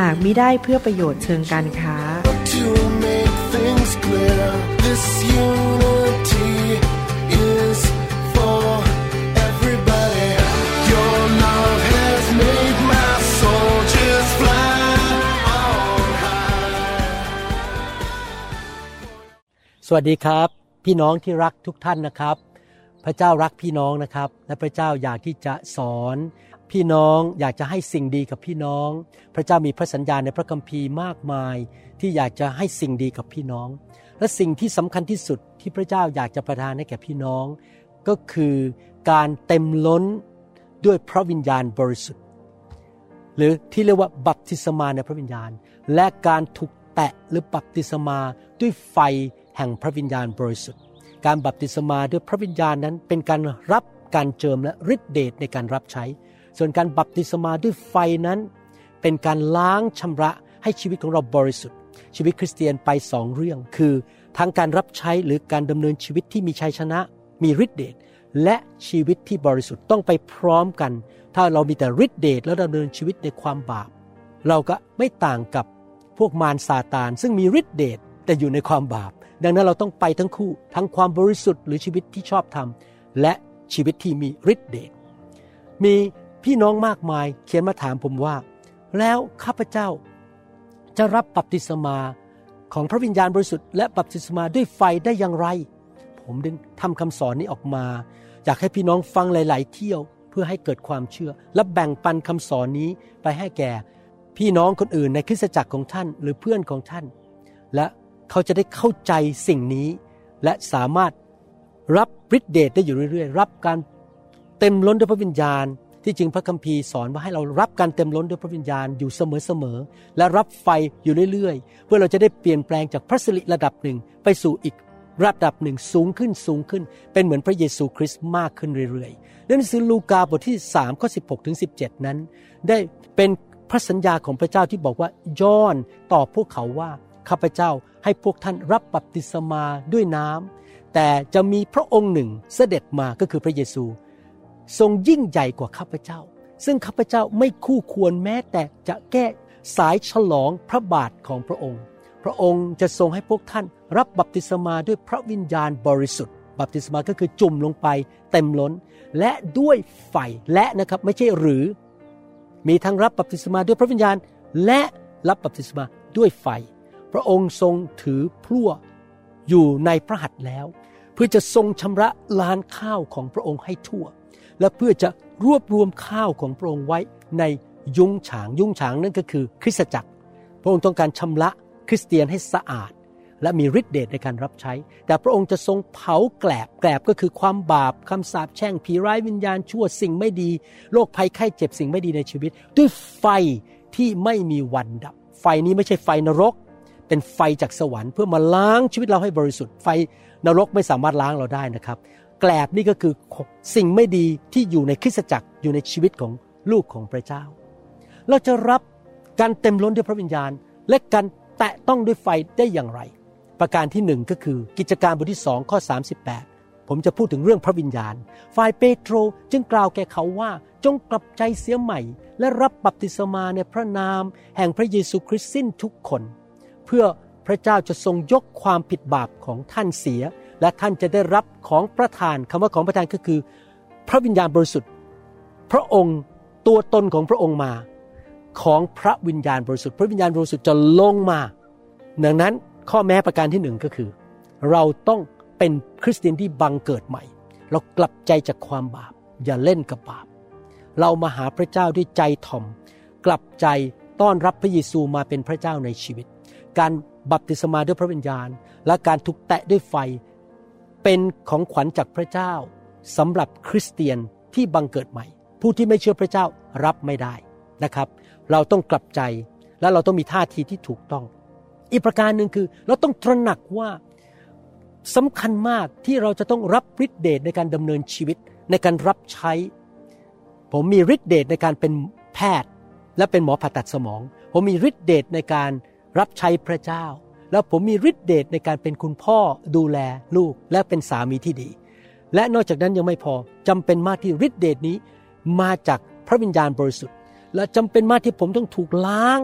หากมิได้เพื่อประโยชน์เชิงการค้า to make things clear. This unity is for everybody. Your love has made my soul just fly on high. สวัสดีครับ พี่น้องที่รักทุกท่านนะครับ พระเจ้ารักพี่น้องนะครับ และพระเจ้าอยากที่จะสอน พี่น้องอยากจะให้สิ่งดีกับพี่น้อง พระเจ้ามีพระสัญญาในพระคัมภีร์มากมาย ที่อยากจะให้สิ่งดีกับพี่น้อง และสิ่งที่สำคัญที่สุดที่พระเจ้าอยากจะประทานให้แก่พี่น้อง ก็คือการเต็มล้นด้วยพระวิญญาณบริสุทธิ์ หรือที่เรียกว่าบัพติศมาในพระวิญญาณ และการถูกแตะหรือบัพติศมาด้วยไฟแห่งพระวิญญาณบริสุทธิ์ การบัพติศมาด้วยพระวิญญาณนั้นเป็นการรับการเจิมและฤทธิเดชในการรับใช้ ส่วนการบัพติศมาด้วยไฟนั้น เป็นการล้างชำระให้ชีวิตของเราบริสุทธิ์ ชีวิตคริสเตียนไปสองเรื่อง คือทั้งการรับใช้หรือการดำเนินชีวิตที่มีชัยชนะ มีฤทธิเดชและชีวิตที่บริสุทธิ์ต้องไปพร้อมกัน ถ้าเรามีแต่ฤทธิเดชแล้วดำเนินชีวิตในความบาป เราก็ไม่ต่างกับพวกมารซาตาน ซึ่งมีฤทธิเดชแต่อยู่ในความบาป ดังนั้นเราต้องไปทั้งคู่ ทั้งความบริสุทธิ์หรือชีวิตที่ชอบธรรม และชีวิตที่มีฤทธิเดชมี พี่น้องมากมายเขียนมาถามผมว่า แล้วข้าพเจ้า จะรับบัพติศมาของพระวิญญาณบริสุทธิ์และบัพติศมาด้วยไฟได้อย่างไร ผมดึงทำคำสอนนี้ออกมา อยากให้พี่น้องฟังหลาย ๆ เที่ยวเพื่อให้เกิดความเชื่อ และแบ่งปันคำสอนนี้ไปให้แก่ พี่น้องคนอื่นในคริสตจักรของท่านหรือเพื่อนของท่าน และเขาจะได้เข้าใจสิ่งนี้ และสามารถรับฤทธิเดชได้อยู่เรื่อย ๆ รับการเต็มล้นด้วยพระวิญญาณ ที่จริงพระคัมภีร์สอนว่าให้เรารับการเต็มล้นด้วยพระวิญญาณอยู่เสมอๆและรับไฟอยู่เรื่อยๆ เพื่อเราจะได้เปลี่ยนแปลงจากพระสิริระดับหนึ่งไปสู่อีกระดับหนึ่งสูงขึ้นสูงขึ้น เป็นเหมือนพระเยซูคริสต์มากขึ้นเรื่อยๆในหนังสือลูกาบทที่3ข้อ16ถึง17 นั้น ได้เป็นพระสัญญาของพระเจ้าที่บอกว่ายอนตอบพวกเขาว่าข้าพเจ้าให้พวกท่านรับบัพติศมาด้วยน้ำแต่จะมีพระองค์หนึ่งเสด็จมาก็คือพระเยซู ทรงยิ่งใหญ่กว่าข้าพเจ้า ซึ่งข้าพเจ้าไม่คู่ควรแม้แต่จะแก้สายฉลองพระบาทของพระองค์ พระองค์จะทรงให้พวกท่านรับบัพติศมาด้วยพระวิญญาณบริสุทธิ์ บัพติศมาก็คือจุ่มลงไปเต็มล้น และด้วยไฟและนะครับไม่ใช่หรือ มีทั้งรับบัพติศมาด้วยพระวิญญาณ และรับบัพติศมาด้วยไฟ พระองค์ทรงถือพลั่วอยู่ในพระหัตถ์แล้ว เพื่อจะทรงชำระลานข้าวของพระองค์ให้ทั่ว และเพื่อจะรวบรวมข้าวของพระองค์ไว้ในยุ้งฉางยุ้งฉางนั่นก็คือ คริสตจักร พระองค์ต้องการชำระคริสเตียนให้สะอาด และมีฤทธิเดชในการรับใช้ แต่พระองค์จะทรงเผาแกลบแกลบก็คือความบาปคำสาปแช่งผีร้ายวิญญาณชั่วสิ่งไม่ดีโรคภัยไข้เจ็บสิ่งไม่ดีในชีวิต ด้วยไฟที่ไม่มีวันดับ ไฟนี้ไม่ใช่ไฟนรก เป็นไฟจากสวรรค์เพื่อมาล้างชีวิตเราให้บริสุทธิ์ไฟนรกไม่สามารถล้างเราได้นะครับ แกลบนี่ก็คือสิ่งไม่ดีที่อยู่ในคริสตจักรอยู่ในชีวิตของลูกของพระเจ้า เราจะรับการเต็มล้นด้วยพระวิญญาณ และการแตะต้องด้วยไฟได้อย่างไร ประการที่หนึ่งก็คือกิจการบทที่สองข้อ 38 ผมจะพูดถึงเรื่องพระวิญญาณ ฝ่ายเปโตรจึงกล่าวแก่เขาว่าจงกลับใจเสียใหม่ และรับบัพติศมาในพระนาม แห่งพระเยซูคริสต์สิ้นทุกคน เพื่อพระเจ้าจะทรงยกความผิดบาปของท่านเสีย และท่านจะได้รับของประทานคำว่าของประทานก็คือ พระวิญญาณบริสุทธิ์ พระองค์ตัวตนของพระองค์มา ของพระวิญญาณบริสุทธิ์ พระวิญญาณบริสุทธิ์จะลงมา ดังนั้นข้อแม้ประการที่หนึ่งก็คือ เราต้องเป็นคริสเตียนที่บังเกิดใหม่ เรากลับใจจากความบาป อย่าเล่นกับบาป เรามาหาพระเจ้าด้วยใจถ่อม กลับใจต้อนรับพระเยซูมาเป็นพระเจ้าในชีวิต การบัพติศมาด้วยพระวิญญาณ และการถูกแตะด้วยไฟ เป็นของขวัญจากพระเจ้าสำหรับคริสเตียนที่บังเกิดใหม่ ผู้ที่ไม่เชื่อพระเจ้ารับไม่ได้นะครับ เราต้องกลับใจและเราต้องมีท่าทีที่ถูกต้อง อีกประการหนึ่งคือ เราต้องตระหนักว่าสำคัญมากที่เราจะต้องรับฤทธิเดชในการดำเนินชีวิตในการรับใช้ ผมมีฤทธิเดชในการเป็นแพทย์ และเป็นหมอผ่าตัดสมอง ผมมีฤทธิเดชในการรับใช้พระเจ้า แล้วผมมีฤทธิเดชในการเป็นคุณพ่อดูแลลูกและเป็นสามีที่ดี และนอกจากนั้นยังไม่พอจำเป็นมากที่ฤทธิเดชนี้ มาจากพระวิญญาณบริสุทธิ์ และจำเป็นมากที่ผมต้องถูกล้าง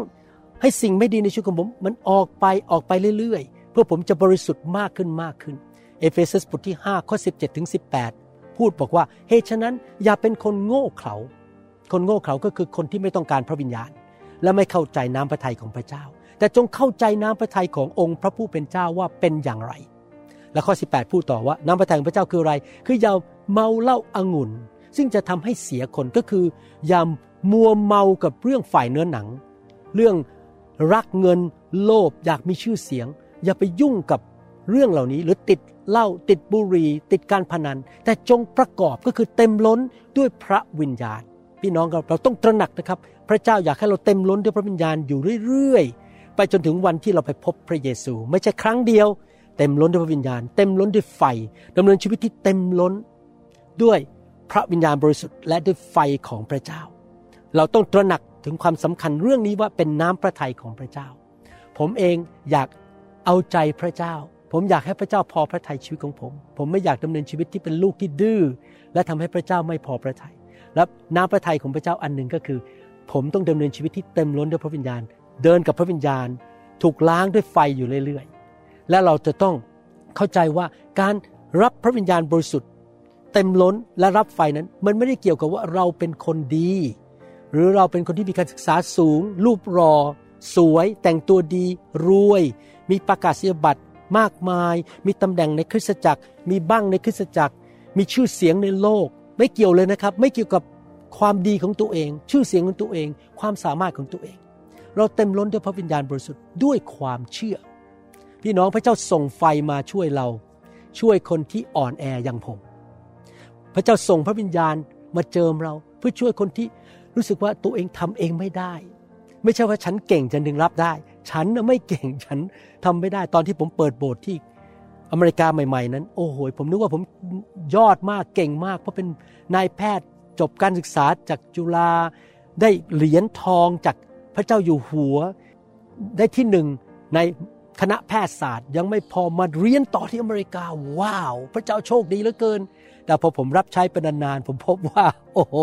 ให้สิ่งไม่ดีในชีวิตของผม มันออกไปออกไปเรื่อยๆ เพื่อผมจะบริสุทธิ์มากขึ้นมากขึ้น เอเฟซัสบทที่5ข้อ17ถึง18 พูดบอกว่าเหตุฉะนั้นอย่าเป็นคนโง่เขลาคนโง่เขลาก็คือคนที่ไม่ต้องการพระวิญญาณ และไม่เข้าใจน้ำพระทัยของพระเจ้า แต่จงเข้าใจน้ำพระทัยขององค์พระผู้เป็นเจ้าว่าเป็นอย่างไร และข้อ 18 พูดต่อว่าน้ำพระทัยของพระเจ้าคืออะไร คืออย่าเมาเหล้าอางุ่น ซึ่งจะทำให้เสียคนก็คืออย่ามัวเมากับเรื่องฝ่ายเนื้อหนัง เรื่องรักเงินโลภอยากมีชื่อเสียง อย่าไปยุ่งกับเรื่องเหล่านี้หรือติดเหล้าติดบุหรี่ติดการพนัน แต่จงประกอบก็คือเต็มล้นด้วยพระวิญญาณ พี่น้องเราเราต้องตระหนักนะครับ พระเจ้าอยากให้เราเต็มล้นด้วยพระวิญญาณอยู่เรื่อยๆ ไปจนถึงวันที่เราไปพบพระเยซู ไม่ใช่ครั้งเดียว เต็มล้นด้วยพระวิญญาณ เต็มล้นด้วยไฟดำเนินชีวิตที่เต็มล้นด้วยพระวิญญาณบริสุทธิ์และด้วยไฟของพระเจ้า เราต้องตระหนักถึงความสำคัญเรื่องนี้ว่าเป็นน้ำพระทัยของพระเจ้า ผมเองอยากเอาใจพระเจ้า ผมอยากให้พระเจ้าพอพระทัยชีวิตของผม ผมไม่อยากดำเนินชีวิตที่เป็นลูกที่ดื้อและทำให้พระเจ้าไม่พอพระทัยและน้ำพระทัยของพระเจ้าอันหนึ่งก็คือ ผมต้องดำเนินชีวิตที่เต็มล้นด้วยพระวิญญาณ เดินกับพระวิญญาณ ถูกล้างด้วยไฟอยู่เรื่อยๆ และเราจะต้องเข้าใจว่าการรับพระวิญญาณบริสุทธิ์ เต็มล้นและรับไฟนั้น มันไม่ได้เกี่ยวกับว่าเราเป็นคนดี หรือเราเป็นคนที่มีการศึกษาสูง รูปรอ สวย แต่งตัวดี รวย มีประกาศนียบัตรมากมาย มีตำแหน่งในคริสตจักร มีบ้างในคริสตจักร มีชื่อเสียงในโลก ไม่เกี่ยวเลยนะครับ ไม่เกี่ยวกับความดีของตัวเอง ชื่อเสียงของตัวเอง ความสามารถของตัวเอง เราเต็มล้นด้วยพระวิญญาณบริสุทธิ์ด้วยความเชื่อ พี่น้องพระเจ้าส่งไฟมาช่วยเรา ช่วยคนที่อ่อนแออย่างผม พระเจ้าส่งพระวิญญาณมาเจิมเรา เพื่อช่วยคนที่รู้สึกว่าตัวเองทำเองไม่ได้ ไม่ใช่ว่าฉันเก่งจะดึงรับได้ ฉันไม่เก่งฉันทำไม่ได้ ตอนที่ผมเปิดโบสถ์ที่อเมริกาใหม่ ๆ นั้น โอ้โหผมนึกว่าผมยอดมากเก่งมาก เพราะเป็นนายแพทย์จบการศึกษาจากจุฬาได้เหรียญทองจาก พระเจ้าอยู่หัวได้ที่หนึ่งในคณะแพทยศาสตร์ยังไม่พอมาเรียนต่อที่อเมริกา ว้าว พระเจ้าโชคดีเหลือเกิน แต่พอผมรับใช้เป็นนานๆผมพบว่า โอ้โห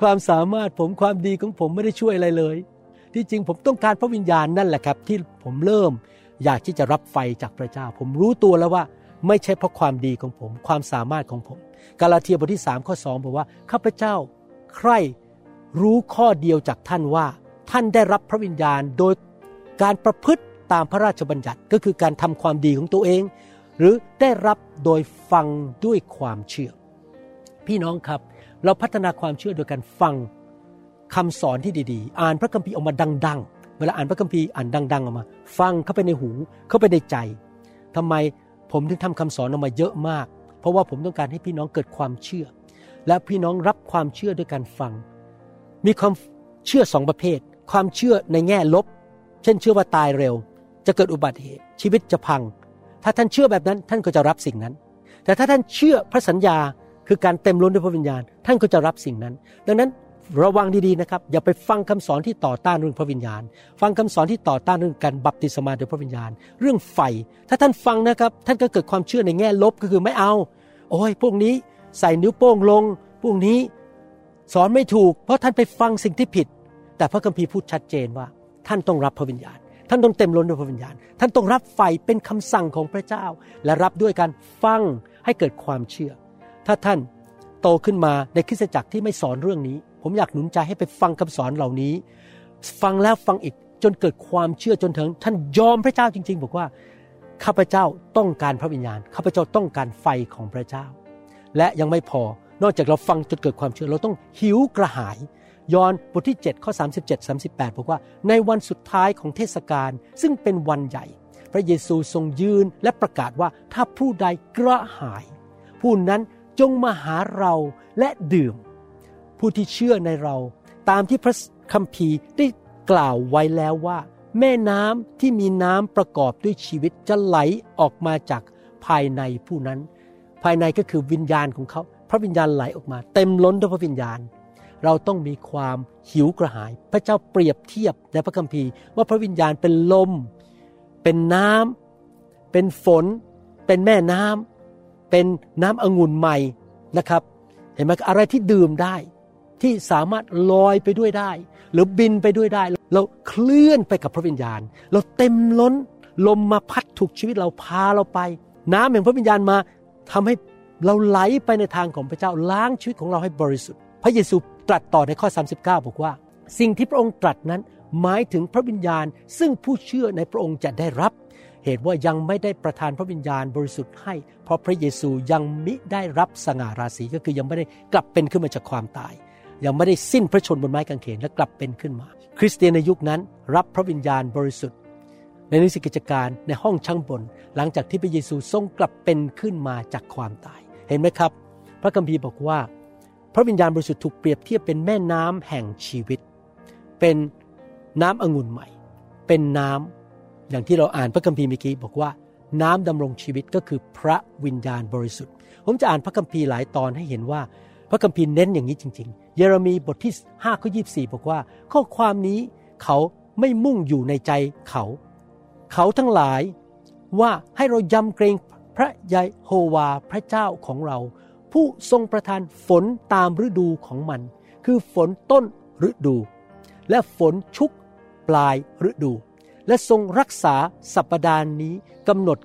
ความสามารถผมความดีของผมไม่ได้ช่วยอะไรเลย ที่จริงผมต้องการพระวิญญาณนั่นแหละครับ ที่ผมเริ่มอยากที่จะรับไฟจากพระเจ้า ผมรู้ตัวแล้วว่า ไม่ใช่เพราะความดีของผม ความสามารถของผม กาลาเทียบทที่3ข้อ2บอกว่าข้าพเจ้าใคร่ รู้ข้อเดียวจากท่านว่า ท่านได้รับพระวิญญาณโดยการประพฤติตามพระราชบัญญัติก็คือการทำความดีของตัวเอง หรือได้รับโดยฟังด้วยความเชื่อ พี่น้องครับเราพัฒนาความเชื่อโดยการฟังคำสอนที่ดีๆ อ่านพระคัมภีร์ออกมาดัง ๆ เวลาอ่านพระคัมภีร์อ่านดัง ๆออกมา ฟังเข้าไปในหูเข้าไปในใจทำไมผมถึงทำคำสอนออกมาเยอะมาก เพราะว่าผมต้องการให้พี่น้องเกิดความเชื่อ และพี่น้องรับความเชื่อด้วยการฟัง มีความเชื่อสองประเภท ความเชื่อในแง่ลบ เช่นเชื่อว่าตายเร็ว จะเกิดอุบัติเหตุชีวิตจะพัง ถ้าท่านเชื่อแบบนั้นท่านก็จะรับสิ่งนั้น แต่ถ้าท่านเชื่อพระสัญญาคือการเต็มล้นด้วยพระวิญญาณ ท่านก็จะรับสิ่งนั้น ดังนั้นระวังดีๆนะครับ อย่าไปฟังคำสอนที่ต่อต้านเรื่องพระวิญญาณ ฟังคำสอนที่ต่อต้านเรื่องการบัพติศมาด้วยพระวิญญาณ เรื่องไฟ ถ้าท่านฟังนะครับ ท่านก็เกิดความเชื่อในแง่ลบก็คือไม่เอา โอ้ยพวกนี้ใส่นิ้วโป้งลง พวกนี้ สอนไม่ถูก เพราะท่านไปฟังสิ่งที่ผิด แต่พระคัมภีร์พูดชัดเจนว่า ท่านต้องรับพระวิญญาณ ท่านต้องเต็มล้นด้วยพระวิญญาณ ท่านต้องรับไฟเป็นคำสั่งของพระเจ้า และรับด้วยการฟังให้เกิดความเชื่อ ถ้าท่านโตขึ้นมาในคริสตจักรที่ไม่สอนเรื่องนี้ ผมอยากหนุนใจให้ไปฟังคำสอนเหล่านี้ ฟังแล้วฟังอีกจนเกิดความเชื่อจนถึง ท่านยอมพระเจ้าจริง ๆ บอกว่าข้าพเจ้าต้องการพระวิญญาณข้าพเจ้าต้องการไฟของพระเจ้า และยังไม่พอ นอกจากเราฟังจนเกิดความเชื่อ เราต้องหิวกระหาย ยอห์นบทที่ 7 ข้อ 37 38 บอกว่า ในวันสุดท้ายของเทศกาลซึ่งเป็นวันใหญ่ พระเยซูทรงยืนและประกาศว่าถ้าผู้ใดกระหาย ผู้นั้นจงมาหาเราและดื่ม ผู้ที่เชื่อในเรา ตามที่พระคัมภีร์ได้กล่าวไว้แล้วว่า แม่น้ำที่มีน้ำประกอบด้วยชีวิตจะไหลออกมาจากภายในผู้นั้น ภายในก็คือวิญญาณของเขา พระวิญญาณไหลออกมา เต็มล้นด้วยพระวิญญาณ เราต้องมีความหิวกระหาย พระเจ้าเปรียบเทียบในพระคัมภีร์ ว่าพระวิญญาณเป็นลม เป็นน้ำเป็นฝน เป็นแม่น้ำเป็นน้ำองุ่นใหม่นะครับ เห็นไหมอะไรที่ดื่มได้ ที่สามารถลอยไปด้วยได้ หรือบินไปด้วยได้ เราเคลื่อนไปกับพระวิญญาณ เราเต็มล้นลมมาพัดถูกชีวิตเราพาเราไป น้ำแห่งพระวิญญาณมาทำให้ เราไหลไปในทางของพระเจ้าล้างชีวิตของเราให้บริสุทธิ์ พระเยซูตรัสต่อในข้อ 39 บอกว่า สิ่งที่พระองค์ตรัสนั้นหมายถึงพระวิญญาณ ซึ่งผู้เชื่อในพระองค์จะได้รับ เหตุว่ายังไม่ได้ประทานพระวิญญาณบริสุทธิ์ให้ เพราะพระเยซูยังมิได้รับสง่าราศีก็คือยังไม่ได้กลับเป็นขึ้นมาจากความตาย ยังไม่ได้สิ้นพระชนบนไม้กางเขนและกลับเป็นขึ้นมา คริสเตียนในยุคนั้นรับพระวิญญาณบริสุทธิ์ในนิสิกิจการในห้องช่างบน หลังจากที่พระเยซูทรงกลับเป็นขึ้นมาจากความตาย เห็นไหมครับ พระคัมภีร์บอกว่า พระวิญญาณบริสุทธิ์ถูกเปรียบเทียบเป็นแม่น้ำแห่งชีวิต เป็นน้ำองุ่นใหม่ เป็นน้ำอย่างที่เราอ่านพระคัมภีร์เมื่อกี้บอกว่าน้ำดำรงชีวิตก็คือพระวิญญาณบริสุทธิ์ ผมจะอ่านพระคัมภีร์หลายตอนให้เห็นว่า พระคัมภีร์เน้นอย่างนี้จริง ๆ เยเรมีบทที่5ข้อ24 บอกว่า ข้อความนี้เขาไม่มุ่งอยู่ในใจเขา เขาทั้งหลายว่าให้เรายำเกรง พระยาโฮวาพระเจ้าของเรา ผู้ทรงประทานฝนตามฤดูของมัน คือฝนต้นฤดู และฝนชุกปลายฤดู และทรงรักษาสัปดาห์นี้กำหนด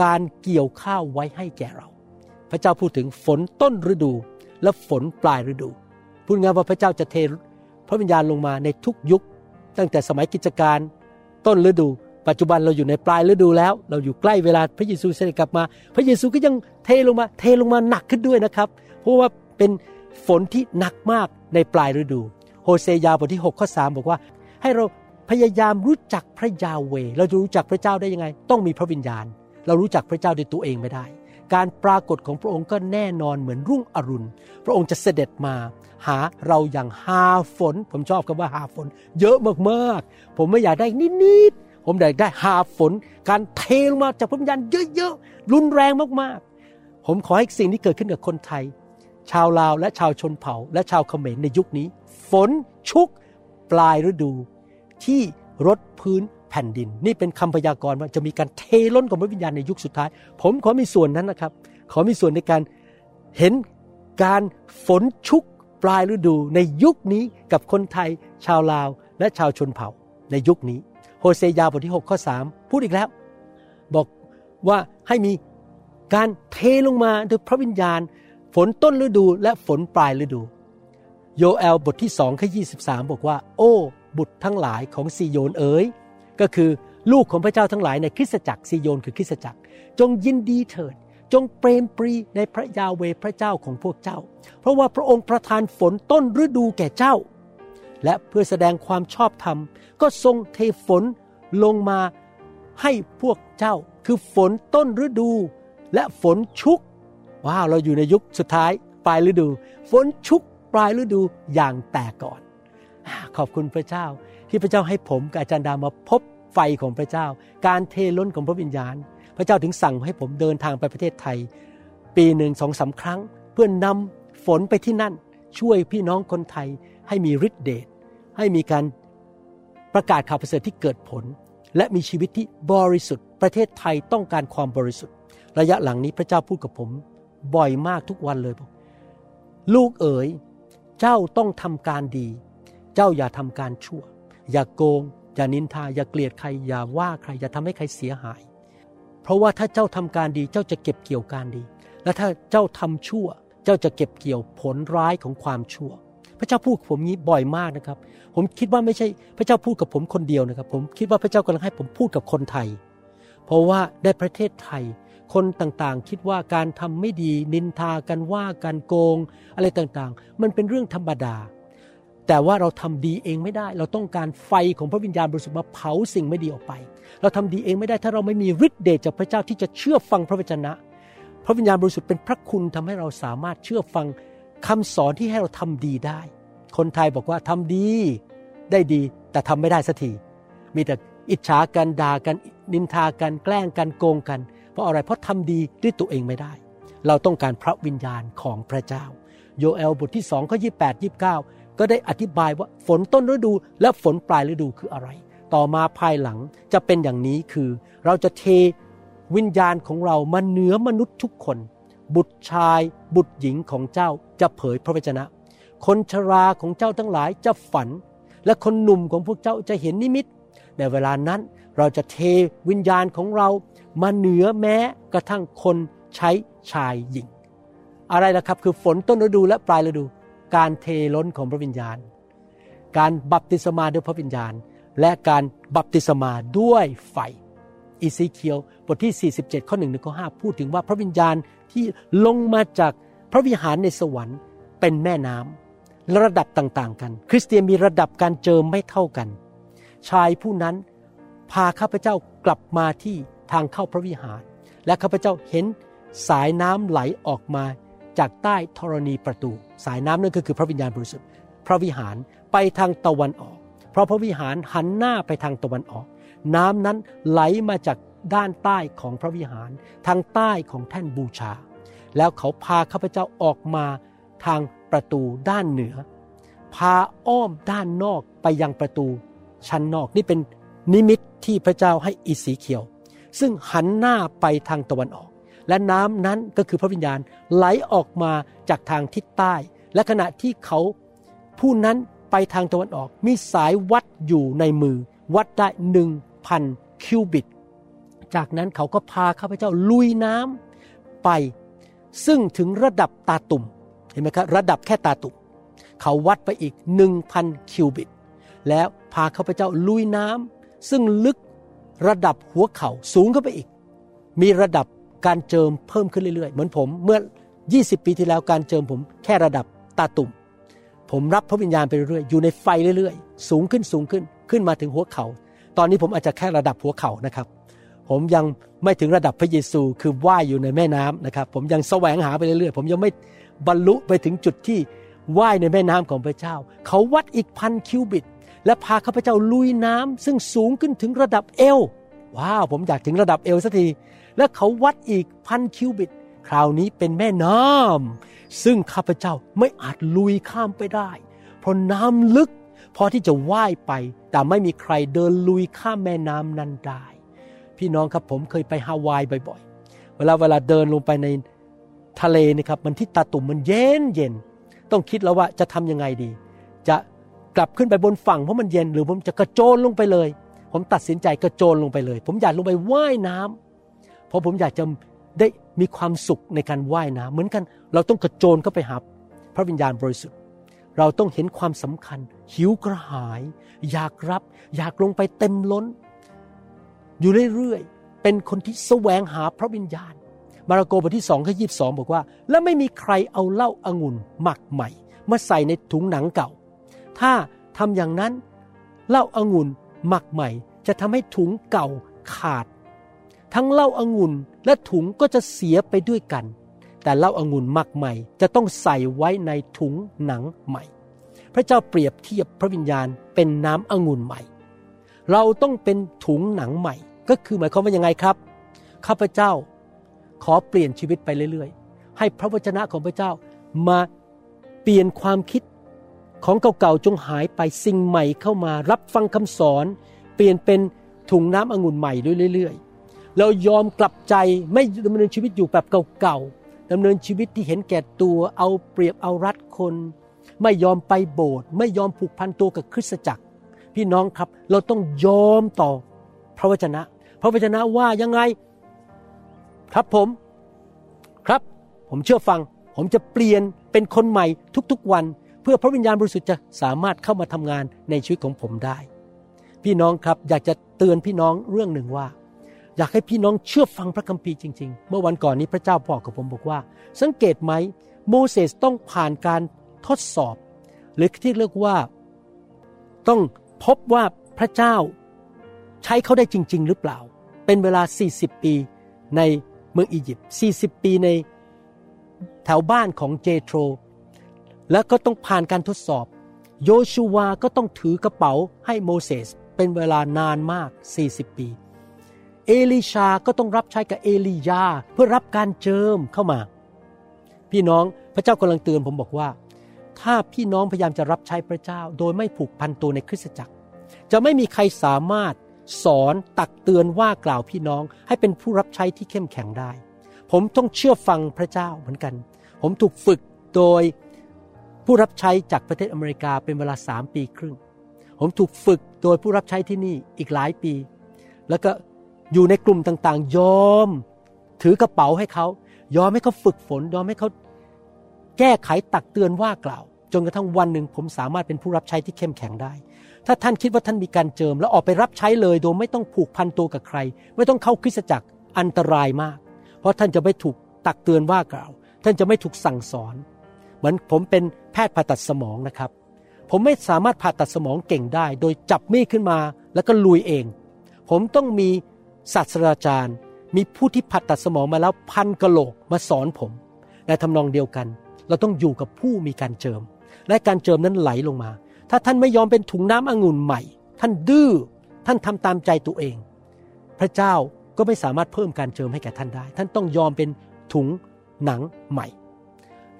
การเกี่ยวข้าวไว้ให้แก่เรา พระเจ้าพูดถึงฝนต้นฤดู และฝนปลายฤดู พูดง่ายว่าพระเจ้าจะเทพระวิญญาณลงมาในทุกยุค ตั้งแต่สมัยกิจการต้นฤดู ปัจจุบันเราอยู่ในปลายฤดูแล้ว เราอยู่ใกล้เวลาพระเยซูเสด็จกลับมา พระเยซูก็ยังเทลงมา เทลงมาหนักขึ้นด้วยนะครับ เพราะว่าเป็นฝนที่หนักมากในปลายฤดู โฮเซยาบทที่6ข้อ3บอกว่า ให้เราพยายามรู้จักพระยาเว เราจะรู้จักพระเจ้าได้ยังไง ต้องมีพระวิญญาณ เรารู้จักพระเจ้าด้วยตัวเองไม่ได้ การปรากฏของพระองค์ก็แน่นอนเหมือนรุ่งอรุณ พระองค์จะเสด็จมา หาเราอย่างหาฝน ผมชอบคำว่าหาฝน เยอะมากๆ ผมไม่อยากได้นิดๆ ผมอยากได้หาฝน การเทลงมาจากพระวิญญาณเยอะๆ รุนแรงมากๆ ผมขอให้สิ่งที่เกิดขึ้นกับคนไทย ชาวลาวและชาวชนเผ่า และชาวเขมรในยุคนี้ ฝนชุกปลายฤดู ที่รดพื้นแผ่นดิน นี่เป็นคำพยากรณ์ว่าจะมีการเทล้นของพระวิญญาณในยุคสุดท้าย ผมขอมีส่วนนั้นนะครับ ขอมีส่วนในการเห็นการฝนชุกปลายฤดูในยุคนี้กับคนไทย ชาวลาว และชาวชนเผ่าในยุคนี้ โฮเซยาบทที่ 6 ข้อ 3 พูดอีกแล้ว บอกว่าให้มีการเทลงมาโดยพระวิญญาณ ฝนต้นฤดูและฝนปลายฤดู โยเอลบทที่2ข้อ23บอกว่า โอ้ บุตรทั้งหลายของซีโยนเอ๋ยก็คือลูกของพระเจ้าทั้งหลายในคริสตจักรซีโยนคือคริสตจักร จงยินดีเถิด จงเปรมปรีในพระยาเวพระเจ้าของพวกเจ้า เพราะว่าพระองค์ประทานฝนต้นฤดูแก่เจ้า และเพื่อแสดงความชอบธรรม ก็ทรงเทฝนลงมาให้พวกเจ้า คือฝนต้นฤดู และฝนชุกว้าวเราอยู่ในยุคสุดท้ายปลายฤดู ฝนชุกปลายฤดูอย่างแต่ก่อน ขอบคุณพระเจ้า ที่พระเจ้าให้ผมกับอาจารย์ดามาพบไฟของพระเจ้า การเทล้นของพระวิญญาณ พระเจ้าถึงสั่งให้ผมเดินทางไปประเทศไทย ปีหนึ่งสองสาครั้ง เพื่อนนำฝนไปที่นั่น ช่วยพี่น้องคนไทย ให้มีฤทธิเดชให้มีการประกาศข่าวประเสริฐที่เกิดผล และมีชีวิตที่บริสุทธิ์ ประเทศไทยต้องการความบริสุทธิ์ ระยะหลังนี้พระเจ้าพูดกับผม บ่อยมากทุกวันเลยบอกลูกเอ๋ยเจ้าต้องทำการดี เจ้าอย่าทำการชั่ว อย่าโกง อย่านินทา อย่าเกลียดใคร อย่าว่าใคร อย่าทำให้ใครเสียหาย เพราะว่าถ้าเจ้าทำการดีเจ้าจะเก็บเกี่ยวการดี และถ้าเจ้าทำชั่ว เจ้าจะเก็บเกี่ยวผลร้ายของความชั่ว ระเจ้าพูดกับผมนี้บ่อยมากนะครับ ผมคิดว่าไม่ใช่พระเจ้าพูดกับผมคนเดียวนะครับ ผมคิดว่าพระเจ้ากำลังให้ผมพูดกับคนไทย เพราะว่าในประเทศไทย คนต่างๆ คิดว่าการทำไม่ดีนินทากันว่ากันโกง อะไรต่างๆ มันเป็นเรื่องธรรมดา แต่ว่าเราทำดีเองไม่ได้ เราต้องการไฟของพระวิญญาณบริสุทธิ์มาเผาสิ่งไม่ดีออกไป เราทำดีเองไม่ได้ถ้าเราไม่มีฤทธิ์เดชจากพระเจ้าที่จะเชื่อฟังพระวจนะ พระวิญญาณบริสุทธิ์เป็นพระคุณทำให้เราสามารถเชื่อฟัง คำสอนที่ให้เราทำดีได้ คนไทยบอกว่าทำดีได้ดีแต่ทำไม่ได้สักที มีแต่อิจฉากันด่ากันนินทากันแกล้งกันโกงกัน เพราะอะไรเพราะทำดีด้วยตัวเองไม่ได้ เราต้องการพระวิญญาณของพระเจ้า โยเอลบทที่2ข้อ28 29ก็ได้อธิบายว่าฝนต้นฤดูและฝนปลายฤดูคืออะไร ต่อมาภายหลังจะเป็นอย่างนี้คือ เราจะเทวิญญาณของเรามาเหนือมนุษย์ทุกคน บุตรชาย บุตรหญิงของเจ้าจะเผยพระวจนะ คนชราของเจ้าทั้งหลายจะฝัน และคนหนุ่มของพวกเจ้าจะเห็นนิมิต ในเวลานั้นเราจะเทวิญญาณของเรามาเหนือแม้กระทั่งคนใช้ชายหญิง อะไรล่ะครับคือฝนต้นฤดูและปลายฤดู การเทล้นของพระวิญญาณ การบัพติศมาด้วยพระวิญญาณ และการบัพติศมาด้วยไฟ เอเสเคียลบทที่ 47 ข้อ1ถึงข้อ5พูดถึงว่าพระวิญญาณที่ลงมาจากพระวิหารในสวรรค์เป็นแม่น้ำระดับต่างๆ กัน คริสเตียนมีระดับการเจิมไม่เท่ากัน ชายผู้นั้นพาข้าพเจ้ากลับมาที่ทางเข้าพระวิหาร และข้าพเจ้าเห็นสายน้ำไหลออกมาจากใต้ธรณีประตู สายน้ำนั่นก็คือพระวิญญาณบริสุทธิ์ พระวิหารไปทางตะวันออก เพราะพระวิหารหันหน้าไปทางตะวันออก น้ำนั้นไหลมาจากด้านใต้ของพระวิหาร ทางใต้ของแท่นบูชา แล้วเขาพาข้าพเจ้าออกมาทางประตูด้านเหนือ พาอ้อมด้านนอกไปยังประตูชั้นนอกนี่เป็นนิมิตที่พระเจ้าให้อิสีเขียว ซึ่งหันหน้าไปทางตะวันออก และน้ำนั้นก็คือพระวิญญาณไหลออกมาจากทางทิศใต้ และขณะที่เขาผู้นั้นไปทางตะวันออกมีสายวัดอยู่ในมือ วัดได้หนึ่ง พันคิวบิต จากนั้นเขาก็พาข้าพเจ้าลุยน้ำไป ซึ่งถึงระดับตาตุ่มเห็นไหมครับระดับแค่ตาตุ่มเขาวัดไปอีกหนึ่งพันคิวบิต แล้วพาข้าพเจ้าลุยน้ำซึ่งลึกระดับหัวเข่าสูงขึ้นไปอีก มีระดับการเจิมเพิ่มขึ้นเรื่อยๆ เหมือนผมเมื่อ 20 ปีที่แล้วการเจิมผมแค่ระดับตาตุ่ม ผมรับพระวิญญาณไปเรื่อยๆ อยู่ในไฟเรื่อยๆ สูงขึ้นสูงขึ้น ขึ้นมาถึงหัวเขา่า ตอนนี้ผมอาจจะแค่ระดับหัวเข่านะครับ ผมยังไม่ถึงระดับพระเยซูคือว่ายอยู่ในแม่น้ำนะครับ ผมยังแสวงหาไปเรื่อยๆ ผมยังไม่บรรลุไปถึงจุดที่ว่ายในแม่น้ำของพระเจ้า เขาวัดอีกพันคิวบิต และพาข้าพเจ้าลุยน้ำซึ่งสูงขึ้นถึงระดับเอวว้าวผมอยากถึงระดับเอวสักที และเขาวัดอีกพันคิวบิต คราวนี้เป็นแม่น้ำซึ่งข้าพเจ้าไม่อาจลุยข้ามไปได้ เพราะน้ำลึก พอที่จะว่ายไป แต่ไม่มีใครเดินลุยข้ามแม่น้ำนั้นได้ พี่น้องครับผมเคยไปฮาวายบ่อยๆ เวลาเวลาเดินลงไปในทะเลนะครับ มันที่ตาตุ่มมันเย็นเย็น ต้องคิดแล้วว่าจะทำยังไงดี จะกลับขึ้นไปบนฝั่งเพราะมันเย็นหรือผมจะกระโจนลงไปเลย ผมตัดสินใจกระโจนลงไปเลย ผมอยากลงไปว่ายน้ำเพราะผมอยากจะได้มีความสุขในการว่ายน้ำเหมือนกัน เราต้องกระโจนเข้าไปหาพระวิญญาณบริสุทธิ์ เราต้องเห็นความสำคัญ หิวกระหาย อยากรับ อยากลงไปเต็มล้น อยู่เรื่อยๆ เป็นคนที่แสวงหาพระวิญญาณ มาระโกบทที่สองข้อยีบสองบอกว่า และไม่มีใครเอาเหล้าอางุ่นหมักใหม่ มาใส่ในถุงหนังเก่า ถ้าทำอย่างนั้นเหล้าอางุ่นหมักใหม่ จะทำให้ถุงเก่าขาด ทั้งเหล้าอางุ่นและถุงก็จะเสียไปด้วยกัน แต่เหล้าอางุ่นหมักใหม่ จะต้องใส่ไว้ในถุงหนังใหม่ พระเจ้าเปรียบเทียบพระวิญญาณเป็นน้ำองุ่นใหม่ เราต้องเป็นถุงหนังใหม่ ก็คือหมายความว่ายังไงครับ ข้าพเจ้าขอเปลี่ยนชีวิตไปเรื่อยๆ ให้พระวจนะของพระเจ้ามาเปลี่ยนความคิดของเก่าๆจงหายไปสิ่งใหม่เข้ามา รับฟังคำสอน เปลี่ยนเป็นถุงน้ำองุ่นใหม่ด้วยเรื่อยๆ เรายอมกลับใจไม่ดำเนินชีวิตอยู่แบบเก่าๆดำเนินชีวิตที่เห็นแก่ตัวเอาเปรียบเอารัดคน ไม่ยอมไปโบสถ์ไม่ยอมผูกพันตัวกับคริสตจักร พี่น้องครับเราต้องยอมต่อพระวจนะ พระวจนะว่ายังไง ครับผมครับ ผมเชื่อฟัง ผมจะเปลี่ยนเป็นคนใหม่ทุกๆวัน เพื่อพระวิญญาณบริสุทธิ์จะสามารถเข้ามาทำงานในชีวิตของผมได้ พี่น้องครับอยากจะเตือนพี่น้องเรื่องหนึ่งว่าอยากให้พี่น้องเชื่อฟังพระคัมภีร์จริง ๆ เมื่อวันก่อนนี้พระเจ้าบอกกับผมบอกว่า สังเกตไหมโมเสสต้องผ่านการ ทดสอบ หรือที่เรียกว่า ต้องพบว่าพระเจ้าใช้เขาได้จริง ๆ หรือเปล่า เป็นเวลา 40 ปีในเมืองอียิปต์40 ปีในแถวบ้านของเจโทร แล้วก็ต้องผ่านการทดสอบ โยชูวาก็ต้องถือกระเป๋าให้โมเสสเป็นเวลานานมาก 40 ปี เอลิชาก็ต้องรับใช้กับเอลียาเพื่อรับการเจิมเข้ามา พี่น้องพระเจ้ากำลังเตือนผมบอกว่า ถ้าพี่น้องพยายามจะรับใช้พระเจ้า โดยไม่ผูกพันตัวในคริสตจักร จะไม่มีใครสามารถสอนตักเตือนว่ากล่าวพี่น้อง ให้เป็นผู้รับใช้ที่เข้มแข็งได้ ผมต้องเชื่อฟังพระเจ้าเหมือนกัน ผมถูกฝึกโดยผู้รับใช้จากประเทศอเมริกาเป็นเวลาสามปีครึ่ง ผมถูกฝึกโดยผู้รับใช้ที่นี่อีกหลายปี แล้วก็อยู่ในกลุ่มต่างๆ ยอม ถือกระเป๋าให้เขา ยอมให้เขาฝึกฝน ยอมให้เขา แก้ไขตักเตือนว่ากล่าว จนกระทั่งวันหนึ่งผมสามารถเป็นผู้รับใช้ที่เข้มแข็งได้ ถ้าท่านคิดว่าท่านมีการเจิม แล้วออกไปรับใช้เลยโดยไม่ต้องผูกพันตัวกับใคร ไม่ต้องเข้าคริสตจักรอันตรายมาก เพราะท่านจะไม่ถูกตักเตือนว่ากล่าว ท่านจะไม่ถูกสั่งสอน เหมือนผมเป็นแพทย์ผ่าตัดสมองนะครับ ผมไม่สามารถผ่าตัดสมองเก่งได้ โดยจับมีดขึ้นมาแล้วก็ลุยเอง ผมต้องมีศาสตราจารย์ มีผู้ที่ผ่าตัดสมองมาแล้วพันกะโหลกมาสอนผมในทำนองเดียวกัน เราต้องอยู่กับผู้มีการเจิม และการเจิมนั้นไหลลงมา ถ้าท่านไม่ยอมเป็นถุงน้ำองุ่นใหม่ ท่านดื้อท่านทำตามใจตัวเอง พระเจ้าก็ไม่สามารถเพิ่มการเจิมให้แก่ท่านได้ ท่านต้องยอมเป็นถุงหนังใหม่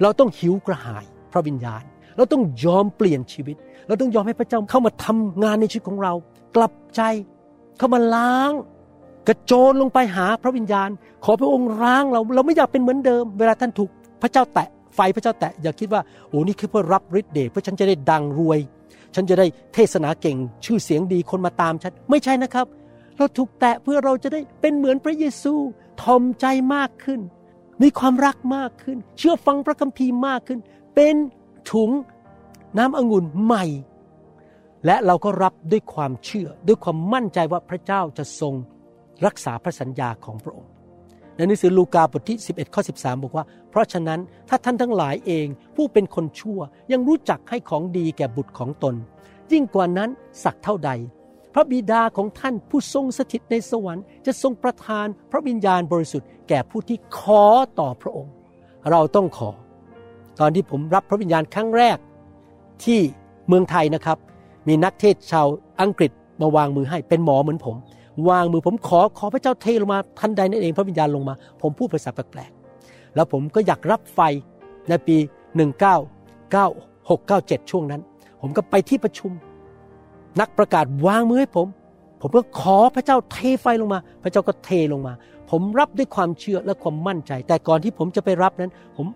เราต้องหิวกระหายพระวิญญาณ เราต้องยอมเปลี่ยนชีวิต เราต้องยอมให้พระเจ้าเข้ามาทำงานในชีวิตของเรา กลับใจเข้ามาล้าง กระโจนลงไปหาพระวิญญาณ ขอพระองค์ล้างเรา เราไม่อยากเป็นเหมือนเดิม เวลาท่านถูกพระเจ้าแตะ ไฟพระเจ้าแตะอย่าคิดว่าโอ้นี่คือเพื่อรับฤทธิ์เดชเพื่อฉันจะได้ดังรวย ฉันจะได้เทศนาเก่ง ชื่อเสียงดีคนมาตามฉันไม่ใช่นะครับ เราถูกแตะเพื่อเราจะได้เป็นเหมือนพระเยซูทอมใจมากขึ้น มีความรักมากขึ้น เชื่อฟังพระคัมภีร์มากขึ้น เป็นถุงน้ำองุ่นใหม่ และเราก็รับด้วยความเชื่อ ด้วยความมั่นใจว่าพระเจ้าจะทรงรักษาพระสัญญาของพระองค์ ในหนังสือลูกาบทที่ 11 ข้อ 13 บอกว่า เพราะฉะนั้นถ้าท่านทั้งหลายเองผู้เป็นคนชั่วยังรู้จักให้ของดีแก่บุตรของตน ยิ่งกว่านั้นสักเท่าใด พระบิดาของท่านผู้ทรงสถิตในสวรรค์จะทรงประทานพระวิญญาณบริสุทธิ์แก่ผู้ที่ขอต่อพระองค์ เราต้องขอ ตอนที่ผมรับพระวิญญาณครั้งแรก ที่เมืองไทยนะครับ มีนักเทศชาวอังกฤษมาวางมือให้เป็นหมอเหมือนผม วางมือผมขอขอพระเจ้าเทลงมาทันใดนั่นเองพระวิญญาณลงมา ผมพูดภาษาแปลกๆแล้วผมก็อยากรับไฟในปี 1996-97 ช่วงนั้น ผมก็ไปที่ประชุม นักประกาศวางมือให้ผม ผมก็ขอพระเจ้าเทไฟลงมา พระเจ้าก็เทลงมา ผมรับด้วยความเชื่อและความมั่นใจ แต่ก่อนที่ผมจะไปรับนั้น ผม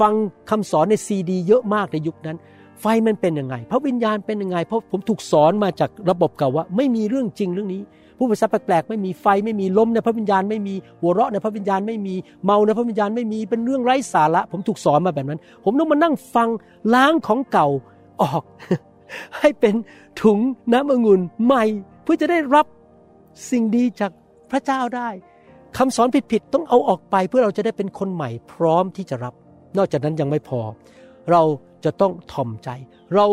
ฟังคำสอนในซีดี เยอะมากในยุคนั้น ไฟมันเป็นยังไง พระวิญญาณเป็นยังไง เพราะผมถูกสอนมาจากระบบเก่าว่า ไม่มีเรื่องจริงเรื่องนี้ ผู้ภาษาแปลกๆไม่มีไฟไม่มีลมในพระวิญญาณไม่มีหัวเราะในพระวิญญาณไม่มีเมาในพระวิญญาณไม่มีเป็นเรื่องไร้สาระ ผมถูกสอนมาแบบนั้น ผมต้องมานั่งฟังล้างของเก่าออก ให้เป็นถุงน้ำองุ่นใหม่ เพื่อจะได้รับสิ่งดีจากพระเจ้าได้คำสอนผิดๆต้องเอาออกไปเพื่อเราจะได้เป็นคนใหม่ พร้อมที่จะรับ นอกจากนั้นยังไม่พอ เรา จะต้องถ่อมใจ เรา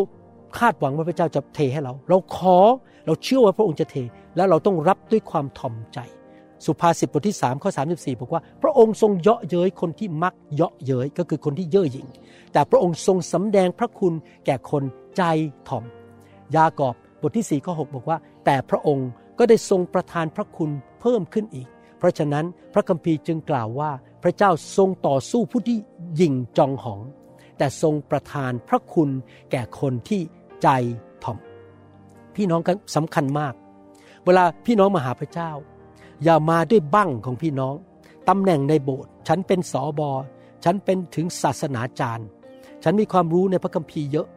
คาดหวังว่าพระเจ้าจะเทให้เรา เราขอเราเชื่อว่าพระองค์จะเท แล้วเราต้องรับด้วยความถ่อมใจ สุภาษิตบทที่3ข้อ34บอกว่า พระองค์ทรงเยาะเย้ยคนที่มักเยาะเย้ยก็คือคนที่เย่อหยิ่ง แต่พระองค์ทรงสำแดงพระคุณแก่คนใจถ่อม ยากอบบทที่4ข้อ6บอกว่า แต่พระองค์ก็ได้ทรงประทานพระคุณเพิ่มขึ้นอีก เพราะฉะนั้นพระคัมภีร์จึงกล่าวว่าพระเจ้าทรงต่อสู้ผู้ที่หยิ่งจองหอง แต่ทรงประทานพระคุณแก่คนที่ใจถ่อม พี่น้องสำคัญมาก เวลาพี่น้องมาหาพระเจ้า อย่ามาด้วยบั้งของพี่น้องตำแหน่งในโบสถ์ฉันเป็นสอบอฉันเป็นถึงศาสนาจารย์ ฉันมีความรู้ในพระคัมภีร์เยอะ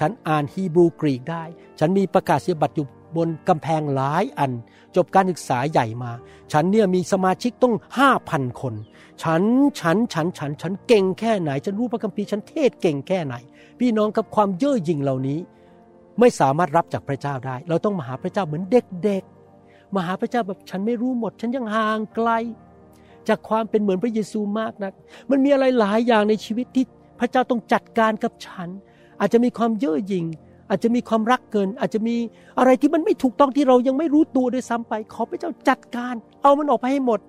ฉันอ่านฮีบรูกรีกได้ ฉันมีประกาศนียบัตรอยู่ บนกำแพงหลายอัน จบการศึกษาใหญ่มา ฉันเนี่ยมีสมาชิกต้องห้าพันคน ฉันฉันฉันฉันฉันเก่งแค่ไหน ฉันรู้พระคัมภีร์ฉันเทศเก่งแค่ไหน พี่น้องกับความเย่อหยิ่งเหล่านี้ ไม่สามารถรับจากพระเจ้าได้ เราต้องมาหาพระเจ้าเหมือนเด็กๆมาหาพระเจ้าแบบฉันไม่รู้หมด ฉันยังห่างไกล จากความเป็นเหมือนพระเยซูมากนัก มันมีอะไรหลายอย่างในชีวิตที่พระเจ้าต้องจัดการกับฉัน อาจจะมีความเย่อหยิ่ง อาจจะมีความรักเกิน อาจจะมีอะไรที่มันไม่ถูกต้องที่เรายังไม่รู้ตัวด้วยซ้ำไป ขอพระเจ้าจัดการ เอามันออกไปให้หมด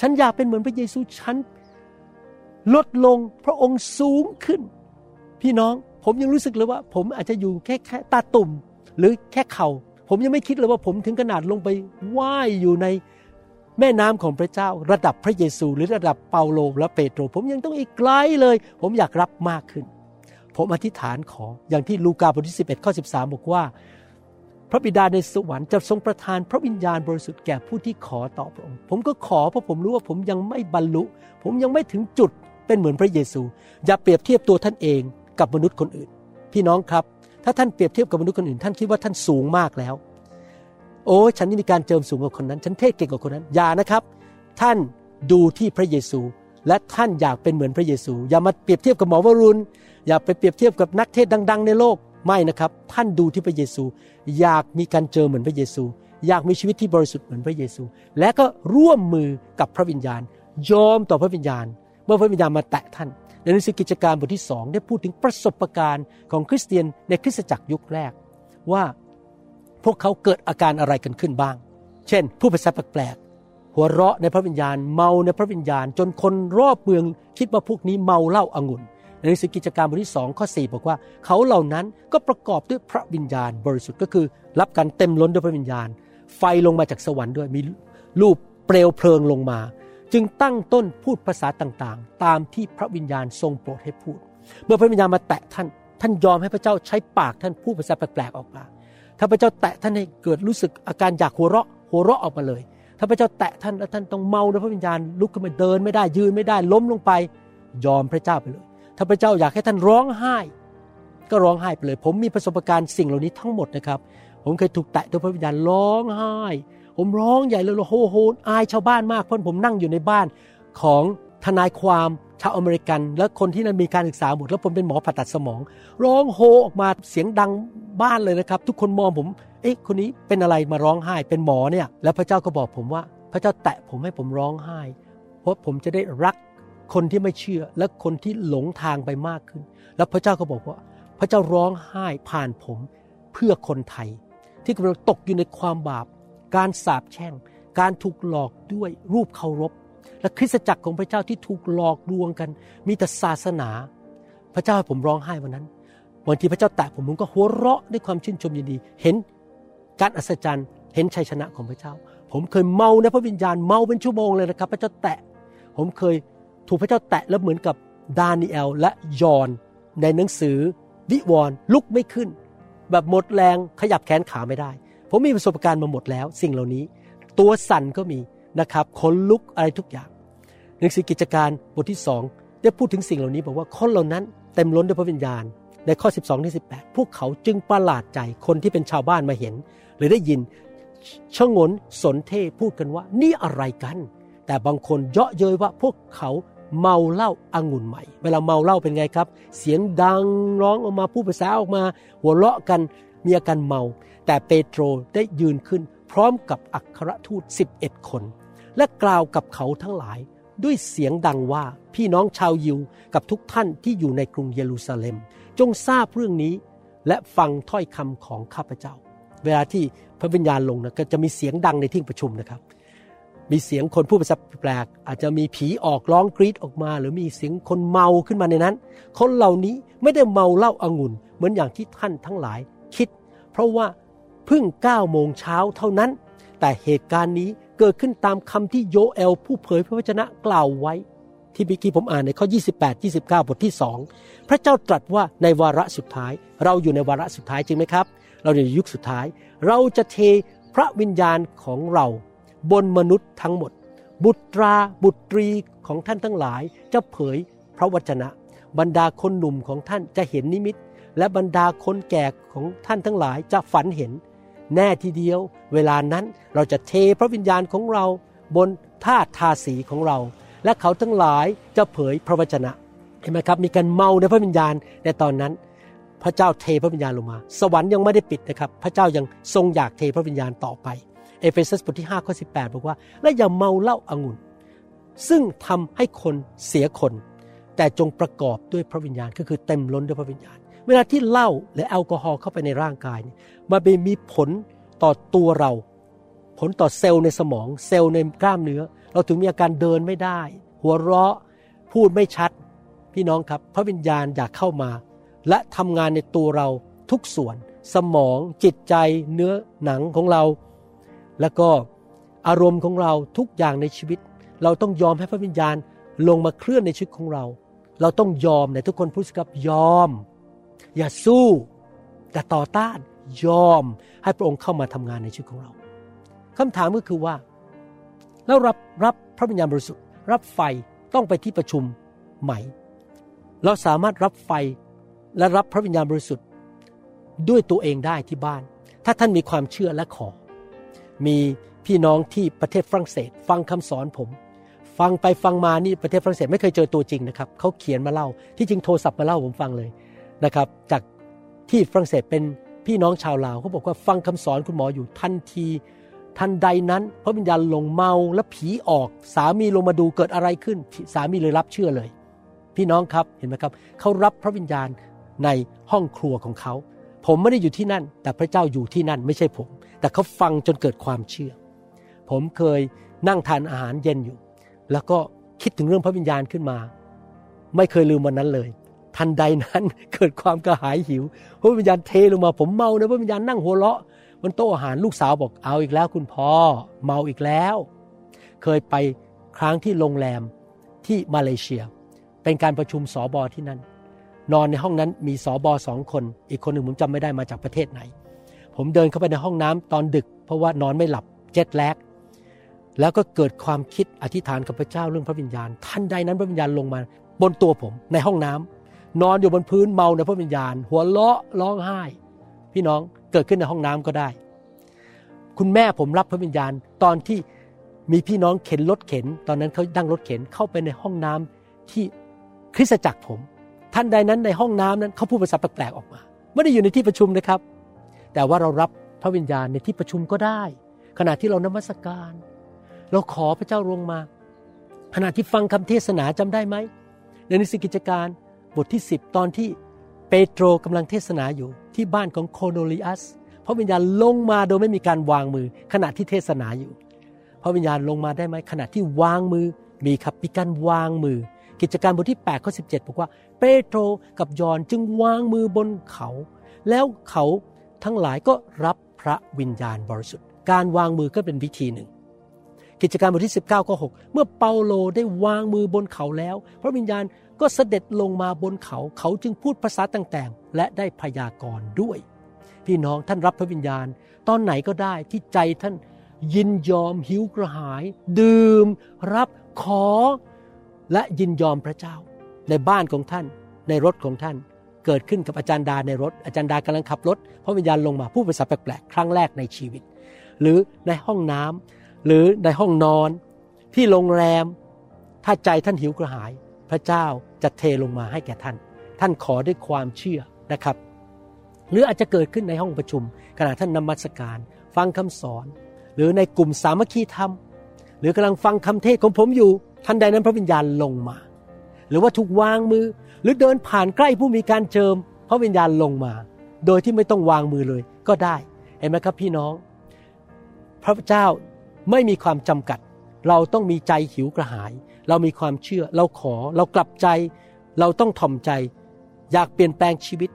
ฉันอยากเป็นเหมือนพระเยซูฉันลดลงพระองค์สูงขึ้น พี่น้องผมยังรู้สึกเลยว่า ผมอาจจะอยู่แค่แค่ตาตุ่มหรือแค่เขา่าผมยังไม่คิดเลยว่าผมถึงขนาดลงไปว่ายอยู่ในแม่น้ำของพระเจ้า ระดับพระเยซู หรือระดับเปาโลและเปโตร ผมยังต้องอีกไกลเลย ผมอยากรับมากขึ้น ผมอธิษฐานขออย่างที่ลูกาบทที่11ข้อ13 บอกว่า พระบิดาในสวรรค์จะทรงประทานพระวิญญาณบริสุทธิ์แก่ผู้ที่ขอต่อพระองค์ ผมก็ขอเพราะผมรู้ว่าผมยังไม่บรรลุ ผมยังไม่ถึงจุดเป็นเหมือนพระเยซู อย่าเปรียบเทียบตัวท่านเองกับมนุษย์คนอื่น พี่น้องครับ ถ้าท่านเปรียบเทียบกับมนุษย์คนอื่น ท่านคิดว่าท่านสูงมากแล้ว โอ้ฉันนี่มีการเจิมสูงกว่าคนนั้น ฉันเทศเก่งกว่าคนนั้นอย่านะครับ ท่านดูที่พระเยซู และท่านอยากเป็นเหมือนพระเยซู อย่ามาเปรียบเทียบกับหมอวรุณ อย่าไปเปรียบเทียบกับนักเทศดัง ๆ ในโลกไม่นะครับ ท่านดูที่พระเยซู อยากมีการเจอเหมือนพระเยซู อยากมีชีวิตที่บริสุทธิ์เหมือนพระเยซู และก็ร่วมมือกับพระวิญญาณ ยอมต่อพระวิญญาณ เมื่อพระวิญญาณมาแตะท่านในหนังสือกิจการบทที่สองได้พูดถึงประสบการณ์ของคริสเตียนในคริสตจักรยุคแรก ว่าพวกเขาเกิดอาการอะไรกันขึ้นบ้าง เช่น ผู้ภาษาแปลกๆหัวเราะในพระวิญญาณ เมาในพระวิญญาณ จนคนรอบเมืองคิดว่าพวกนี้เมาเหล้าอางุ่น ในหนังสือกิจการบทที่สองข้อ4บอกว่าเขาเหล่านั้นก็ประกอบด้วยพระวิญญาณบริสุทธิ์ก็คือ รับการเต็มล้นด้วยพระวิญญาณ ไฟลงมาจากสวรรค์ด้วยมีรูปเปลวเพลิงลงมา จึงตั้งต้นพูดภาษาต่างๆ ตามที่พระวิญญาณทรงโปรดให้พูด เมื่อพระวิญญาณมาแตะท่าน ท่านยอมให้พระเจ้าใช้ปากท่านพูดภาษาแปลกๆออกมา ถ้าพระเจ้าแตะท่านให้เกิดรู้สึกอาการอยากหัวเราะหัวเราะออกมาเลย ถ้าพระเจ้าแตะท่านแล้วท่านต้องเมาด้วยพระวิญญาณลุกขึ้นมาเดินไม่ได้ยืนไม่ได้ล้มลงไป ยอมพระเจ้าไปเลย ถ้าพระเจ้าอยากให้ท่านร้องไห้ ก็ร้องไห้ไปเลย ผมมีประสบการณ์สิ่งเหล่านี้ทั้งหมดนะครับ ผมเคยถูกแตะด้วยพระวิญญาณร้องไห้ ผมร้องใหญ่เลยโฮโฮอายชาวบ้านมากเพราะผมนั่งอยู่ในบ้านของทนายความชาวอเมริกัน และคนที่นั้นมีการศึกษาหมดแล้วผมเป็นหมอผ่าตัดสมอง ร้องโฮออกมาเสียงดังบ้านเลยนะครับ ทุกคนมองผม เอ๊ะคนนี้เป็นอะไรมาร้องไห้ เป็นหมอเนี่ย แล้วพระเจ้าก็บอกผมว่า พระเจ้าแตะผมให้ผมร้องไห้ เพราะผมจะได้รัก คนที่ไม่เชื่อและคนที่หลงทางไปมากขึ้น แล้วพระเจ้าก็บอกว่า พระเจ้าร้องไห้ผ่านผมเพื่อคนไทย ที่กำลังตกอยู่ในความบาป การสาปแช่ง การถูกหลอกด้วยรูปเคารพ และคริสตจักรของพระเจ้าที่ถูกหลอกลวงกัน มีแต่ศาสนา พระเจ้าให้ผมร้องไห้วันนั้นวันที่พระเจ้าแตะผมผมก็หัวเราะด้วยความชื่นชมยินดี เห็นการอัศจรรย์เห็นชัยชนะของพระเจ้า ผมเคยเมาในพระวิญญาณเมาเป็นชั่วโมงเลยนะครับ พระเจ้าแตะ ผมเคย ถูกพระเจ้าแตะแล้วเหมือนกับดานิเอลและยอนในหนังสือวิวรณ์ลุกไม่ขึ้น แบบหมดแรงขยับแขนขาไม่ได้ ผมมีประสบการณ์มาหมดแล้ว สิ่งเหล่านี้ ตัวสั่นก็มีนะครับขนลุกอะไรทุกอย่าง หนังสือกิจการบทที่สองได้พูดถึงสิ่งเหล่านี้บอกว่าคนเหล่านั้นเต็มล้นด้วยพระวิญญาณ ในข้อ 12ที่18พวกเขาจึงประหลาดใจคนที่เป็นชาวบ้านมาเห็น หรือได้ยินชงนสนเทพูดกันว่า นี่อะไรกัน แต่บางคนเยาะเย้ยว่าพวกเขา เมาเหล้าอางุ่นใหม่ เวลาเมาเหล้าเป็นไงครับ เสียงดังร้องออกมาพูดภาษาออกมา หัวเราะกันมีอาการเมา แต่เปโตรได้ยืนขึ้น พร้อมกับอัครทูต 11 คน และกล่าวกับเขาทั้งหลายด้วยเสียงดังว่าพี่น้องชาวยิวกับทุกท่านที่อยู่ในกรุงเยรูซาเล็ม จงทราบเรื่องนี้ และฟังถ้อยคำของข้าพเจ้า เวลาที่พระวิญญาณลงนะก็จะมีเสียงดังในที่ประชุมนะครับ มีเสียงคนพูดภาษาแปลก อาจจะมีผีออกร้องกรีดออกมา หรือมีเสียงคนเมาขึ้นมาในนั้น คนเหล่านี้ไม่ได้เมาเหล้าอางุ่น เหมือนอย่างที่ท่านทั้งหลายคิด เพราะว่าเพิ่งเก้าโมงเช้าเท่านั้น แต่เหตุการณ์นี้เกิดขึ้นตามคำที่โยเอล ผู้เผยพระวจนะกล่าวไว้ ที่เมื่อกี้ผมอ่านในข้อ 28 29 บทที่2พระเจ้าตรัสว่าในวาระสุดท้าย เราอยู่ในวาระสุดท้ายจริงไหมครับ เราอยู่ในยุคสุดท้าย เราจะเทพระวิญญาณของเรา บนมนุษย์ทั้งหมด บุตราบุตรีของท่านทั้งหลายจะเผยพระวจนะ บรรดาคนหนุ่มของท่านจะเห็นนิมิต และบรรดาคนแก่ของท่านทั้งหลายจะฝันเห็น แน่ทีเดียว เวลานั้นเราจะเทพระวิญญาณของเรา บนธาตุทาสีของเรา และเขาทั้งหลายจะเผยพระวจนะเห็นไหมครับมีการเมาในพระวิญญาณในตอนนั้น พระเจ้าเทพระวิญญาณลงมา สวรรค์ยังไม่ได้ปิดนะครับ พระเจ้ายังทรงอยากเทพระวิญญาณต่อไป เอเฟซัสบทที่5ข้อ18 บอกว่า และอย่าเมาเหล้าอางุ่น ซึ่งทำให้คนเสียคน แต่จงประกอบด้วยพระวิญญาณก็คือเต็มล้นด้วยพระวิญญาณ เวลาที่เหล้าและแอลกอฮอล์เข้าไปในร่างกายมันไปมีผลต่อตัวเรา ผลต่อเซลล์ในสมอง เซลล์ในกล้ามเนื้อ เราถึงมีอาการเดินไม่ได้ หัวเราะพูดไม่ชัด พี่น้องครับ พระวิญญาณอยากเข้ามา และทำงานในตัวเราทุกส่วน สมองจิตใจเนื้อหนังของเรา แล้วก็อารมณ์ของเราทุกอย่างในชีวิต เราต้องยอมให้พระวิญญาณลงมาเคลื่อนในชีวิตของเรา เราต้องยอมในทุกคนพูดสิครับยอม อย่าสู้อย่าต่อต้านยอมให้พระองค์เข้ามาทำงานในชีวิตของเราคำถามก็คือว่า แล้วรับรับพระวิญญาณบริสุทธิ์ รับไฟต้องไปที่ประชุมไหม เราสามารถรับไฟและรับพระวิญญาณบริสุทธิ์ด้วยตัวเองได้ที่บ้าน ถ้าท่านมีความเชื่อและขอ มีพี่น้องที่ประเทศฝรั่งเศส ฟังคำสอนผม ฟังไปฟังมานี่ประเทศฝรั่งเศสไม่เคยเจอตัวจริงนะครับเขาเขียนมาเล่าที่จริงโทรศัพท์มาเล่าผมฟังเลยนะครับ จากที่ฝรั่งเศสเป็นพี่น้องชาวลาวเขาบอกว่าฟังคำสอนคุณหมออยู่ทันทีทันใดนั้นพระวิญญาณลงเมาและผีออก สามีลงมาดูเกิดอะไรขึ้น สามีเลยรับเชื่อเลย พี่น้องครับเห็นไหมครับเขารับพระวิญญาณในห้องครัวของเขา ผมไม่ได้อยู่ที่นั่น แต่พระเจ้าอยู่ที่นั่นไม่ใช่ผม แต่เขาฟังจนเกิดความเชื่อ ผมเคยนั่งทานอาหารเย็นอยู่ แล้วก็คิดถึงเรื่องพระวิญญาณขึ้นมา ไม่เคยลืมวันนั้นเลย ทันใดนั้นเกิดความกระหายหิว พระวิญญาณเทลงมา ผมเมานะพระวิญญาณนั่งหัวเราะบนโต๊ะอาหารลูกสาวบอกเอาอีกแล้วคุณพ่อเมาอีกแล้ว เคยไปครั้งที่โรงแรมที่มาเลเซีย เป็นการประชุมสอบอที่นั่น นอนในห้องนั้นมีสอบอสองคน อีกคนหนึ่งผมจำไม่ได้มาจากประเทศไหน ผมเดินเข้าไปในห้องน้ำตอนดึก เพราะว่านอนไม่หลับเจ็ดแลกแล้วก็เกิดความคิดอธิษฐานกับพระเจ้าเรื่องพระวิญญาณทันใดนั้นพระวิญญาณลงมา บนตัวผมในห้องน้ำนอนอยู่บนพื้นเมาในพระวิญญาณ หัวเราะร้องไห้ พี่น้องเกิดขึ้นในห้องน้ำก็ได้ คุณแม่ผมรับพระวิญญาณตอนที่มีพี่น้องเข็นรถเข็น ตอนนั้นเขาดั้งรถเข็นเข้าไปในห้องน้ำที่คริสตจักรผม ท่านใดนั้นในห้องน้ำนั้นเขาพูดภาษาแปลกๆออกมา ไม่ได้อยู่ในที่ประชุมนะครับ แต่ว่าเรารับพระวิญญาณในที่ประชุมก็ได้ ขณะที่เรานมัสการ เราขอพระเจ้าลงมา ขณะที่ฟังคำเทศนาจำได้ไหมในนิสิกิจการบทที่ 10 ตอนที่เปโตรกำลังเทศนาอยู่ที่บ้านของโคโนลิอัสพระวิญญาณลงมาโดยไม่มีการวางมือ ขณะที่เทศนาอยู่ พระวิญญาณลงมาได้ไหมขณะที่วางมือมีครับมีการวางมือ กิจการบทที่8ข้อ17บอกว่า ปโตรกับยอนจึงวางมือบนเขา แล้วเขาทั้งหลายก็รับพระวิญญาณบริสุทธิ์ การวางมือก็เป็นวิธีหนึ่ง กิจการบทที่ 19ข้อ6เมื่อเปาโลได้วางมือบนเขาแล้ว พระวิญญาณก็เสด็จลงมาบนเขา เขาจึงพูดภาษาต่างๆ และได้พยากรณ์ด้วย พี่น้องท่านรับพระวิญญาณ ตอนไหนก็ได้ที่ใจท่านยินยอมหิวกระหาย ดื่ม รับขอ และยินยอมพระเจ้า ในบ้านของท่าน ในรถของท่าน เกิดขึ้นกับอาจารย์ดาในรถ อาจารย์ดากำลังขับรถพระวิญญาณลงมาพูดภาษาแปลกๆครั้งแรกในชีวิต หรือในห้องน้ำหรือในห้องนอน ที่โรงแรม ถ้าใจท่านหิวกระหาย พระเจ้าจะเทลงมาให้แก่ท่าน ท่านขอด้วยความเชื่อนะครับ หรืออาจจะเกิดขึ้นในห้องประชุม ขณะท่านนมัสการ ฟังคำสอน หรือในกลุ่มสามัคคีธรรม หรือกำลังฟังคำเทศของผมอยู่ทันใดนั้นพระวิญญาณลงมา หรือว่าถูกวางมือ หรือเดินผ่านใกล้ผู้มีการเจิม พระวิญญาณลงมา โดยที่ไม่ต้องวางมือเลยก็ได้เห็นไหมครับพี่น้อง พระเจ้าไม่มีความจำกัด เราต้องมีใจหิวกระหาย เรามีความเชื่อ เราขอเรากลับใจ เราต้องถ่อมใจ อยากเปลี่ยนแปลงชีวิต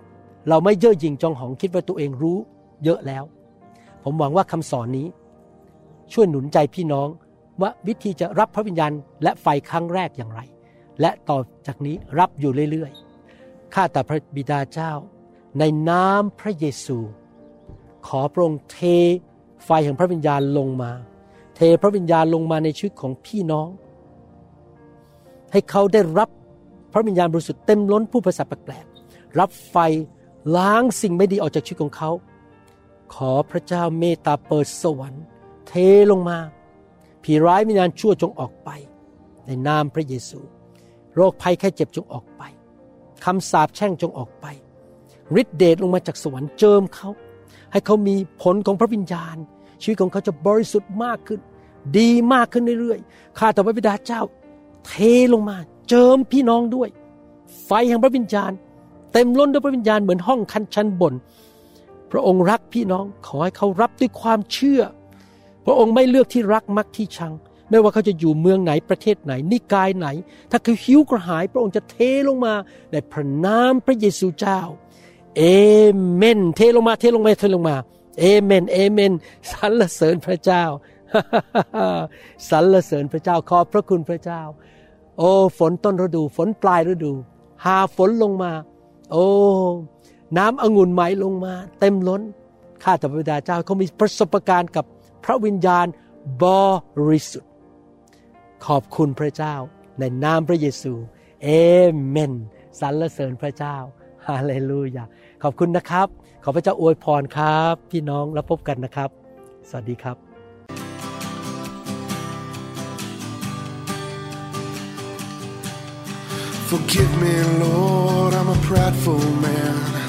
เราไม่เย่อหยิ่งจองหองคิดว่าตัวเองรู้ เยอะแล้ว ผมหวังว่าคำสอนนี้ ช่วยหนุนใจพี่น้องว่าวิธีจะรับพระวิญญาณและไฟครั้งแรกอย่างไร และต่อจากนี้รับอยู่เรื่อยๆ ข้าแต่พระบิดาเจ้า ในนามพระเยซู ขอพระองค์เทไฟแห่งพระวิญญาณลงมา เทพระวิญญาณลงมาในชีวิตของพี่น้อง ให้เขาได้รับพระวิญญาณบริสุทธิ์เต็มล้นผู้ภาษาแปลกๆรับไฟล้างสิ่งไม่ดีออกจากชีวิตของเขา ขอพระเจ้าเมตตาเปิดสวรรค์ เทลงมา ผีร้ายวิญญาณชั่วจงออกไป ในนามพระเยซู โรคภัยแค่เจ็บจงออกไปคำสาปแช่งจงออกไปฤทธิเดชลงมาจากสวรรค์เจิมเขา ให้เขามีผลของพระวิญญาณ ชีวิตของเขาจะบริสุทธิ์มากขึ้น ดีมากขึ้นเรื่อยๆข้าแต่พระบิดาเจ้า เทลงมา เจิมพี่น้องด้วย ไฟแห่งพระวิญญาณ เต็มล้นด้วยพระวิญญาณเหมือนห้องคันชั้นบน พระองค์รักพี่น้องขอให้เขารับด้วยความเชื่อ พระองค์ไม่เลือกที่รักมักที่ชัง ไม่ว่าเขาจะอยู่เมืองไหนประเทศไหน นิกายไหน ถ้าเขาหิวกระหายพระองค์จะเทลงมาในพระนามพระเยซูเจ้าเอเมน เทลงมาเทลงมาเทลงมาเอเมนเอเมนสรรเสริญพระเจ้าสรรเสริญพระเจ้าขอบพระคุณพระเจ้า โอ้ฝนต้นฤดู ฝนปลายฤดู หาฝนลงมา โอ้น้ำองุ่นไหมลงมา เต็มล้นข้าแต่พระบิดาเจ้าเขามีประสบการณ์กับพระวิญญาณบริสุทธิ ขอบคุณพระเจ้า ในนามพระเยซูเอเมนสรรเสริญพระเจ้าฮาเลลูยาขอบคุณนะครับ ขอพระเจ้าอวยพรครับ พี่น้องแล้วพบกันนะครับ สวัสดีครับ Forgive me, Lord, I'm a prideful man.